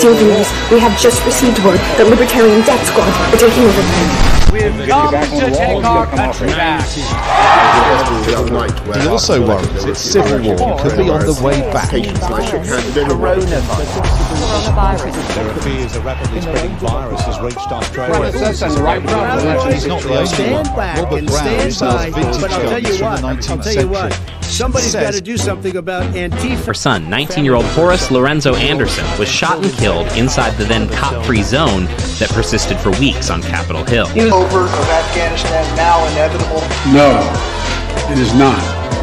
Dear viewers, we have just received word that Libertarian Death Squad are taking over the We've come to take our country back. He also worries its civil war could be on the way back. Coronavirus. There are fears a rapidly spreading virus has reached Australia. He's not the only Stand one. back Robert and Brown stand sells by. vintage But I'll tell guns you from what, the I'll 19th tell you what. century. Somebody's got to do something about Antifa. Her son, 19 year old Horace Lorenzo Anderson, was shot and killed inside the then cop free zone that persisted for weeks on Capitol Hill. over of Afghanistan now inevitable? No, it is not.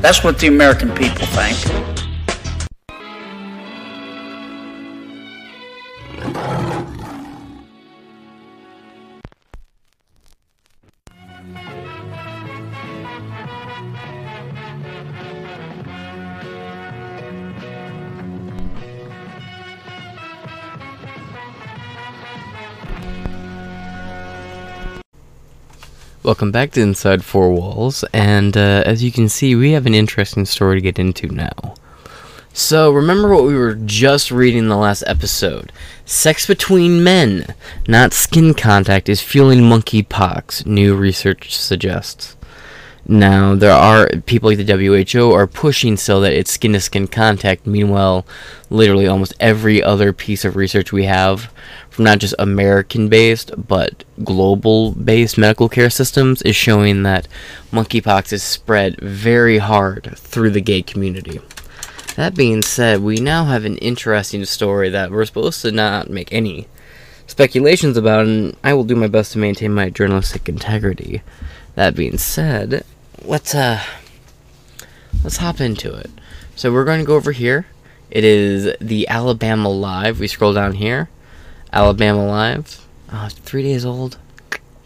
that's what the American people think. Welcome back to Inside Four Walls, and uh, as you can see, we have an interesting story to get into now. So, remember what we were just reading in the last episode? Sex between men, not skin contact, is fueling monkeypox, new research suggests. Now, there are people like the WHO are pushing so that it's skin to skin contact. Meanwhile, literally almost every other piece of research we have, from not just American based, but global based medical care systems, is showing that monkeypox is spread very hard through the gay community. That being said, we now have an interesting story that we're supposed to not make any speculations about, and I will do my best to maintain my journalistic integrity. That being said, let's uh let's hop into it. So we're going to go over here. It is the Alabama Live. We scroll down here. Alabama Live. It's three days old.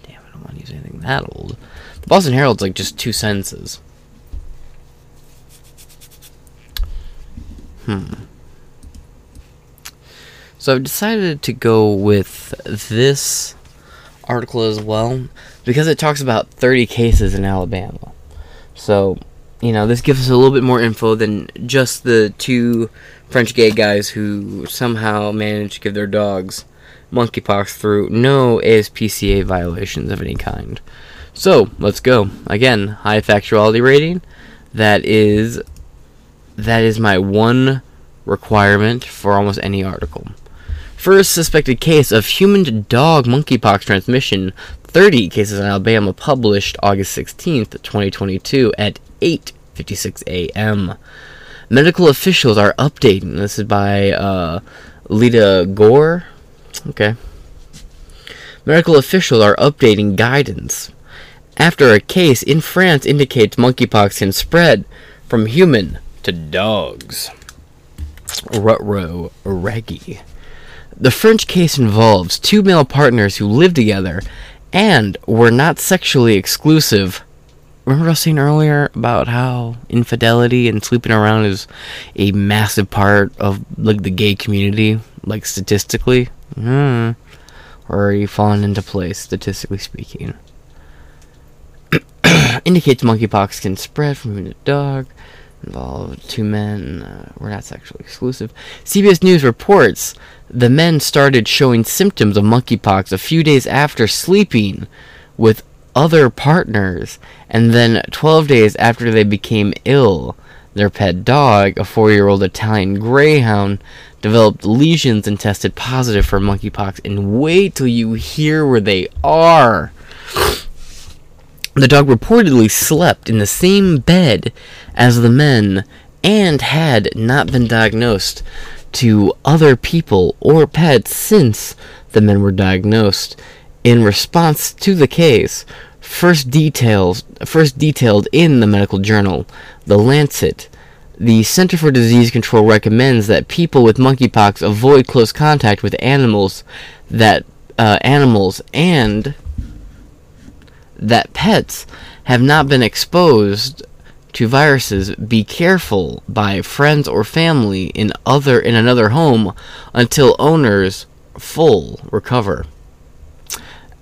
Damn, I don't want to use anything that old. The Boston Herald's like just two sentences. Hmm. So I've decided to go with this article as well because it talks about 30 cases in Alabama. So, you know, this gives us a little bit more info than just the two French gay guys who somehow managed to give their dogs monkeypox through no ASPCA violations of any kind. So, let's go. Again, high factuality rating. That is that is my one requirement for almost any article. First suspected case of human to dog monkeypox transmission, 30 cases in Alabama, published August 16th, 2022 at 8:56 a.m. Medical officials are updating. This is by uh, Lita Gore. Okay. Medical officials are updating guidance after a case in France indicates monkeypox can spread from human to dogs. Rutro Reggie. The French case involves two male partners who lived together and we're not sexually exclusive. Remember I was saying earlier about how infidelity and sleeping around is a massive part of like the gay community, like statistically? Hmm. already fallen into place, statistically speaking. Indicates monkeypox can spread from human to dog, involve two men, uh, were not sexually exclusive. CBS News reports the men started showing symptoms of monkeypox a few days after sleeping with other partners, and then 12 days after they became ill. Their pet dog, a four year old Italian greyhound, developed lesions and tested positive for monkeypox. And wait till you hear where they are. The dog reportedly slept in the same bed as the men and had not been diagnosed to other people or pets since the men were diagnosed. In response to the case, first details first detailed in the medical journal The Lancet, the Center for Disease Control recommends that people with monkeypox avoid close contact with animals that uh, animals and that pets have not been exposed to viruses be careful by friends or family in other in another home until owners full recover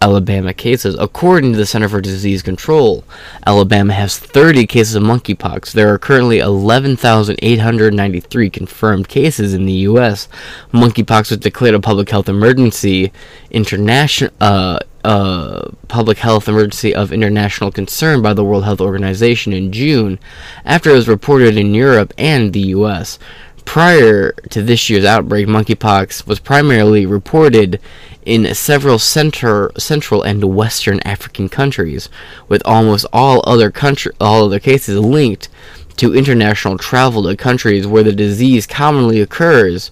Alabama cases. According to the Center for Disease Control, Alabama has 30 cases of monkeypox. There are currently 11,893 confirmed cases in the U.S. Monkeypox was declared a public health emergency, international, uh, uh, public health emergency of international concern by the World Health Organization in June, after it was reported in Europe and the U.S. Prior to this year's outbreak, monkeypox was primarily reported in several center, central and western African countries, with almost all other country, all other cases linked to international travel to countries where the disease commonly occurs,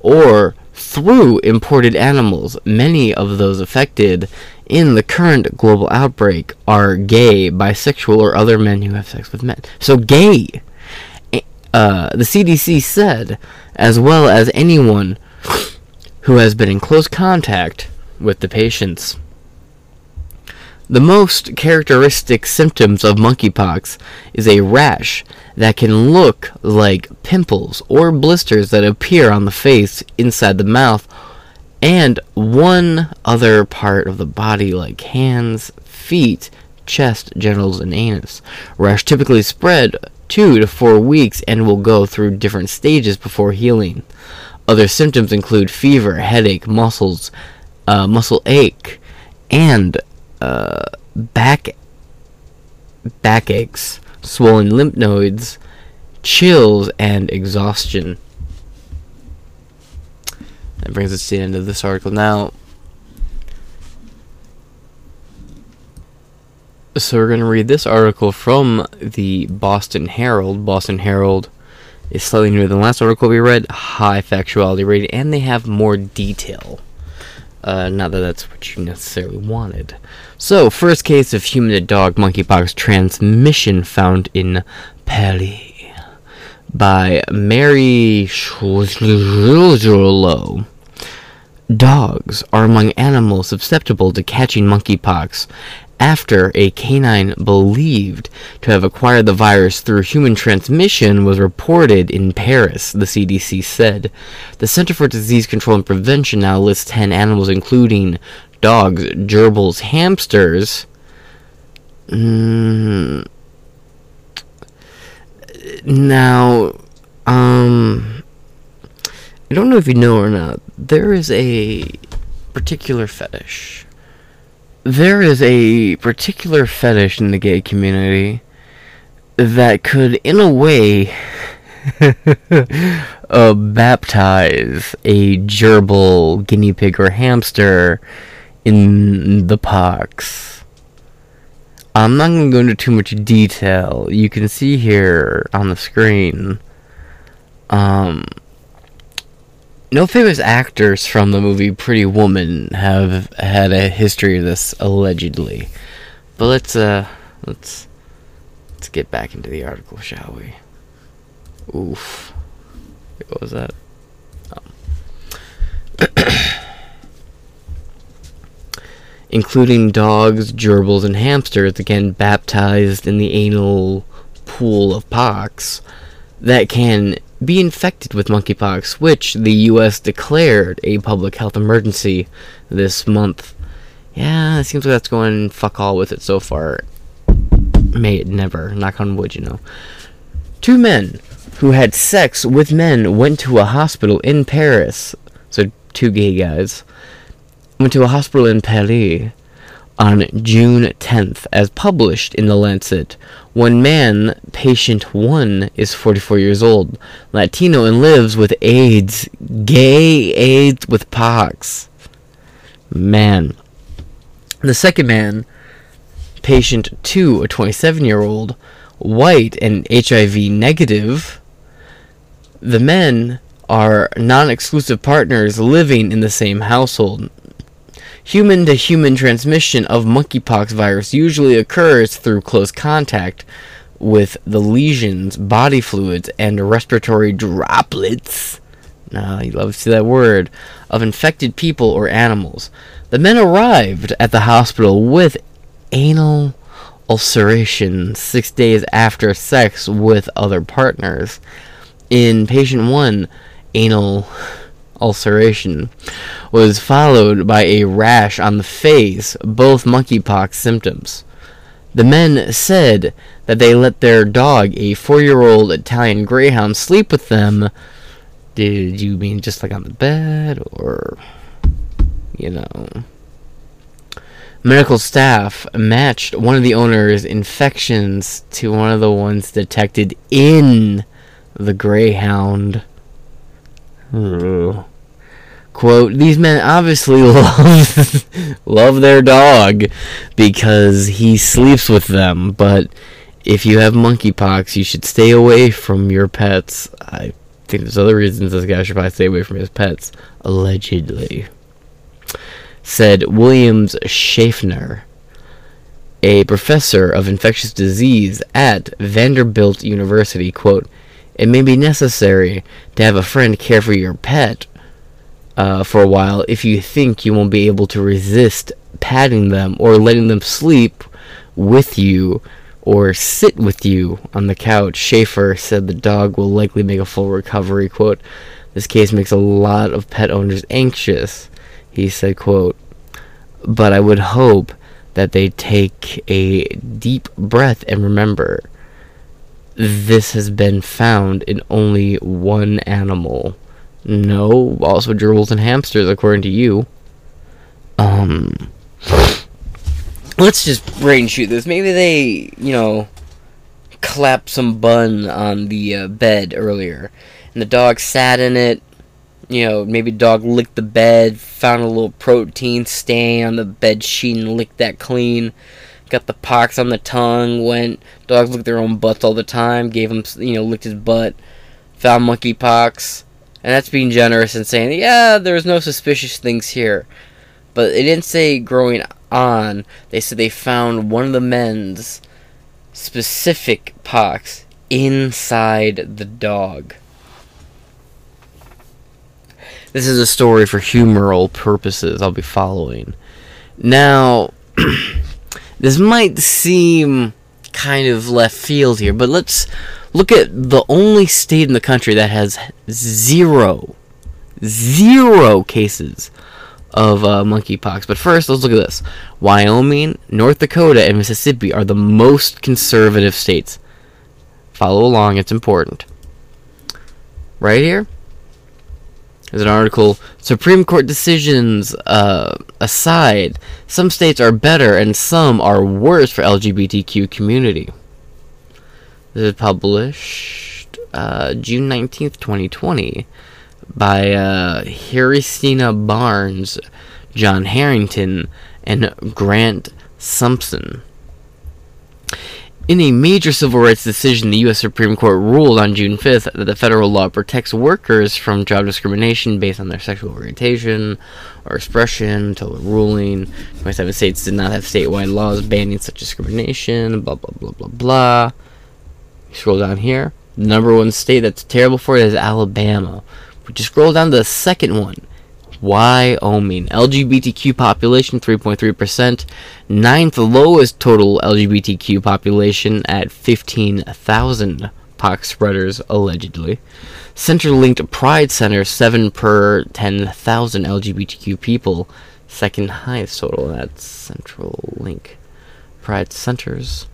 or through imported animals. Many of those affected in the current global outbreak are gay, bisexual, or other men who have sex with men. So gay. Uh, the CDC said, as well as anyone who has been in close contact with the patients. The most characteristic symptoms of monkeypox is a rash that can look like pimples or blisters that appear on the face, inside the mouth, and one other part of the body like hands, feet, chest, genitals, and anus. Rash typically spread two to four weeks and will go through different stages before healing. Other symptoms include fever, headache, muscles, uh, muscle ache, and uh, back backaches, swollen lymph nodes, chills, and exhaustion. That brings us to the end of this article. Now, so we're going to read this article from the Boston Herald. Boston Herald is slightly newer than the last article we read, high factuality rating, and they have more detail. Uh, not that that's what you necessarily wanted. So, first case of human to dog monkeypox transmission found in Paris by Mary Schulzerlo. Dogs are among animals susceptible to catching monkeypox after a canine believed to have acquired the virus through human transmission was reported in Paris, the CDC said. The Center for Disease Control and Prevention now lists 10 animals, including dogs, gerbils, hamsters. Mm, now, um, I don't know if you know or not, there is a particular fetish there is a particular fetish in the gay community that could, in a way, uh, baptize a gerbil, guinea pig, or hamster in the pox. I'm not going to go into too much detail. You can see here on the screen. Um, no famous actors from the movie Pretty Woman have had a history of this allegedly. But let's uh let's let's get back into the article, shall we? Oof. What was that? Oh. Including dogs, gerbils, and hamsters, again baptized in the anal pool of pox, that can be infected with monkeypox, which the U.S. declared a public health emergency this month. Yeah, it seems like that's going fuck all with it so far. May it never. Knock on wood, you know. Two men who had sex with men went to a hospital in Paris. So, two gay guys went to a hospital in Paris on June 10th, as published in The Lancet. One man, patient 1, is 44 years old, Latino, and lives with AIDS. Gay AIDS with pox. Man. The second man, patient 2, a 27 year old, white and HIV negative. The men are non exclusive partners living in the same household. Human to human transmission of monkeypox virus usually occurs through close contact with the lesions, body fluids, and respiratory droplets. Now, you love to see that word of infected people or animals. The men arrived at the hospital with anal ulceration six days after sex with other partners. In patient one, anal ulceration was followed by a rash on the face, both monkeypox symptoms. The men said that they let their dog, a four year old Italian Greyhound, sleep with them. Did you mean just like on the bed, or, you know? Medical staff matched one of the owner's infections to one of the ones detected in the Greyhound. Hmm. Quote, these men obviously love love their dog because he sleeps with them, but if you have monkeypox, you should stay away from your pets. I think there's other reasons this guy should probably stay away from his pets, allegedly. Said Williams Schaffner, a professor of infectious disease at Vanderbilt University, quote, it may be necessary to have a friend care for your pet uh, for a while if you think you won't be able to resist patting them or letting them sleep with you or sit with you on the couch. Schaffner said the dog will likely make a full recovery. Quote, this case makes a lot of pet owners anxious. He said, quote, but I would hope that they take a deep breath and remember this has been found in only one animal. No, also gerbils and hamsters, according to you. Um, let's just brain shoot this. Maybe they, you know, clapped some bun on the uh, bed earlier, and the dog sat in it. You know, maybe dog licked the bed, found a little protein stain on the bed sheet, and licked that clean got the pox on the tongue, went, dogs lick their own butts all the time, gave him, you know, licked his butt, found monkey pox, And that's being generous and saying, yeah, there's no suspicious things here. But they didn't say growing on. They said they found one of the men's specific pox inside the dog. This is a story for humoral purposes I'll be following. Now, this might seem kind of left field here, but let's look at the only state in the country that has zero, zero cases of uh, monkeypox. But first, let's look at this. Wyoming, North Dakota, and Mississippi are the most conservative states. Follow along, it's important. Right here, there's an article Supreme Court decisions uh, aside, some states are better and some are worse for LGBTQ community. This is published uh, June 19th, 2020 by uh, Christina Barnes, John Harrington, and Grant Suneson. In a major civil rights decision, the U.S. Supreme Court ruled on June 5th that the federal law protects workers from job discrimination based on their sexual orientation or expression until the ruling. 27 states did not have statewide laws banning such discrimination, blah, blah, blah, blah, blah. Scroll down here. The number one state that's terrible for it is Alabama. Would you scroll down to the second one? Wyoming. LGBTQ population 3.3%. Ninth lowest total LGBTQ population at 15,000 pox spreaders, allegedly. Center linked Pride Center, 7 per 10,000 LGBTQ people. Second highest total. at Central Link. Pride Centers.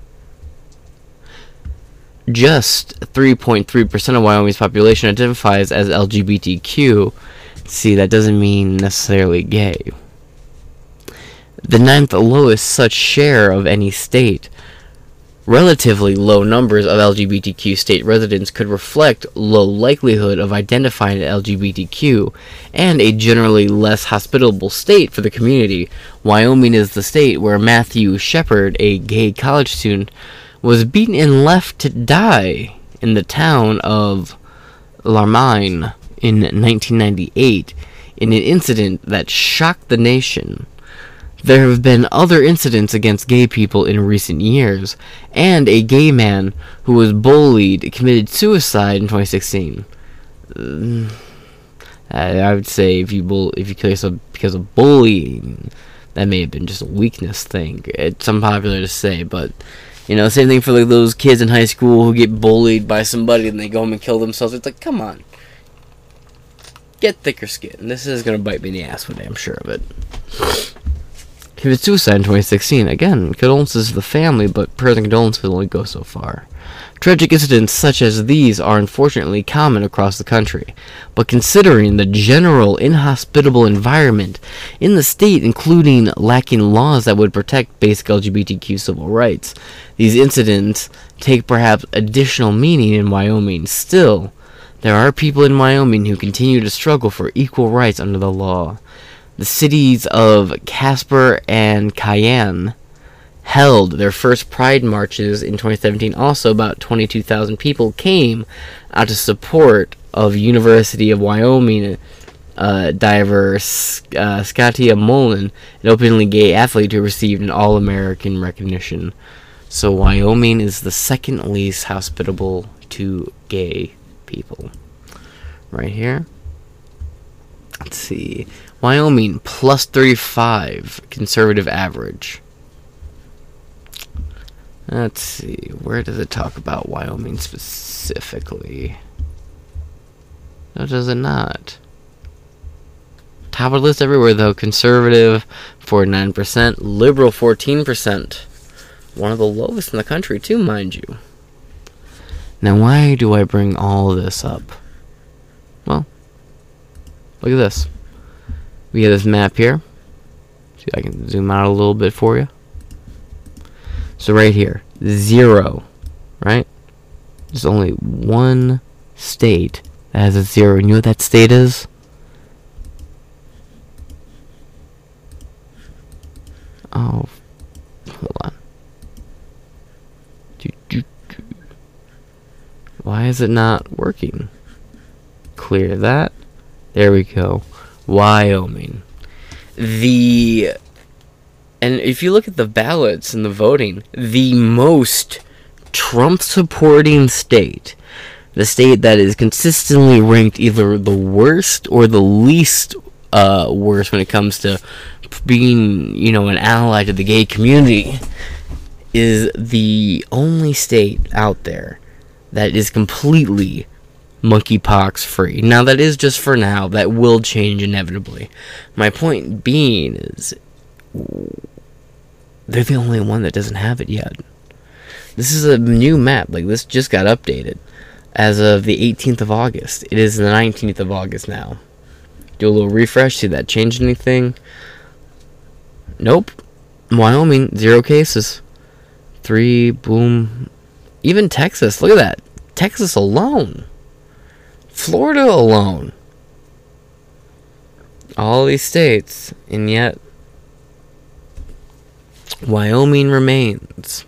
Just 3.3% of Wyoming's population identifies as LGBTQ. See, that doesn't mean necessarily gay. The ninth lowest such share of any state. Relatively low numbers of LGBTQ state residents could reflect low likelihood of identifying as LGBTQ and a generally less hospitable state for the community. Wyoming is the state where Matthew Shepard, a gay college student, was beaten and left to die in the town of Laramie in 1998 in an incident that shocked the nation. There have been other incidents against gay people in recent years, and a gay man who was bullied committed suicide in 2016. Uh, I would say if you bull- if you kill yourself because of bullying, that may have been just a weakness thing. It's unpopular to say, but you know, same thing for like those kids in high school who get bullied by somebody and they go home and kill themselves. It's like, come on, get thicker skin. This is gonna bite me in the ass one day. I'm sure of it. Committed suicide in 2016. Again, condolences to the family, but prayers and condolences only go so far. Tragic incidents such as these are unfortunately common across the country, but considering the general inhospitable environment in the state, including lacking laws that would protect basic LGBTQ civil rights, these incidents take perhaps additional meaning in Wyoming. Still, there are people in Wyoming who continue to struggle for equal rights under the law. The cities of Casper and Cheyenne held their first pride marches in 2017 also about 22,000 people came out to support of University of Wyoming uh, diver uh, Scatia Mullen, an openly gay athlete who received an all-American recognition. So Wyoming is the second least hospitable to gay people. Right here. Let's see. Wyoming plus 35 conservative average. Let's see, where does it talk about Wyoming specifically? No, does it not? Top of the list everywhere, though. Conservative, 49%. Liberal, 14%. One of the lowest in the country, too, mind you. Now, why do I bring all this up? Well, look at this. We have this map here. See I can zoom out a little bit for you. So right here, zero, right? There's only one state that has a zero. You know what that state is? Oh, hold on. Why is it not working? Clear that. There we go. Wyoming. The and if you look at the ballots and the voting, the most Trump supporting state, the state that is consistently ranked either the worst or the least uh, worst when it comes to being, you know, an ally to the gay community, is the only state out there that is completely monkeypox free. Now, that is just for now. That will change inevitably. My point being is they're the only one that doesn't have it yet. This is a new map. Like, this just got updated as of the 18th of August. It is the 19th of August now. Do a little refresh. See that change anything? Nope. Wyoming, zero cases. Three, boom. Even Texas, look at that. Texas alone. Florida alone. All these states, and yet Wyoming remains.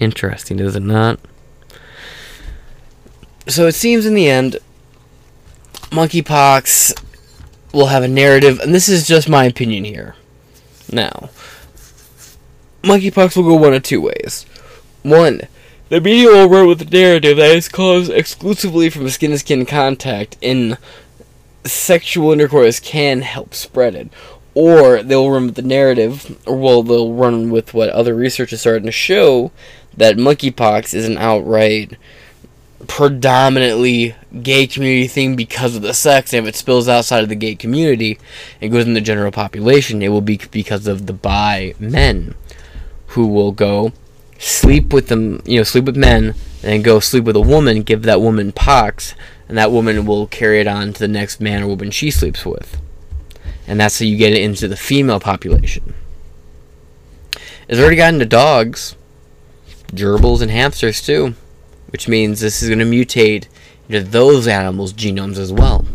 Interesting, is it not? So it seems in the end, monkeypox will have a narrative, and this is just my opinion here. Now, monkeypox will go one of two ways. One, the media will run with the narrative that is caused exclusively from skin to skin contact, and sexual intercourse can help spread it or they'll run with the narrative, or well, they'll run with what other research is starting to show that monkeypox is an outright predominantly gay community thing because of the sex. And if it spills outside of the gay community and goes in the general population, it will be because of the bi men who will go sleep with them, you know, sleep with men, and go sleep with a woman, give that woman pox, and that woman will carry it on to the next man or woman she sleeps with. And that's how you get it into the female population. It's already gotten to dogs, gerbils, and hamsters too which means this is going to mutate into those animals' genomes as well.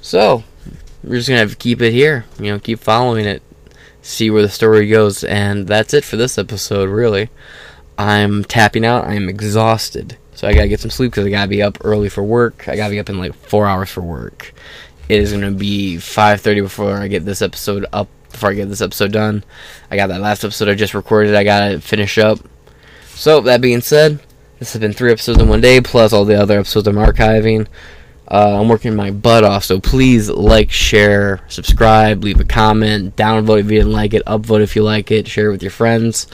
So, we're just going to have to keep it here, you know, keep following it, see where the story goes, and that's it for this episode, really. I'm tapping out, I'm exhausted, so I gotta get some sleep because I gotta be up early for work. I gotta be up in like four hours for work. It is gonna be 5:30 before I get this episode up. Before I get this episode done, I got that last episode I just recorded. I gotta finish up so, that being said, this has been three episodes in one day, plus all the other episodes I'm archiving. Uh, I'm working my butt off, so please like, share, subscribe, leave a comment, downvote if you didn't like it, upvote if you like it, share it with your friends.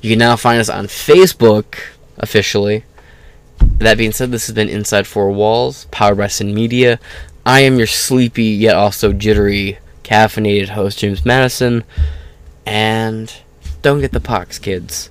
You can now find us on Facebook officially. That being said, this has been Inside Four Walls, powered by Sin Media. I am your sleepy yet also jittery, caffeinated host, James Madison, and don't get the pox, kids.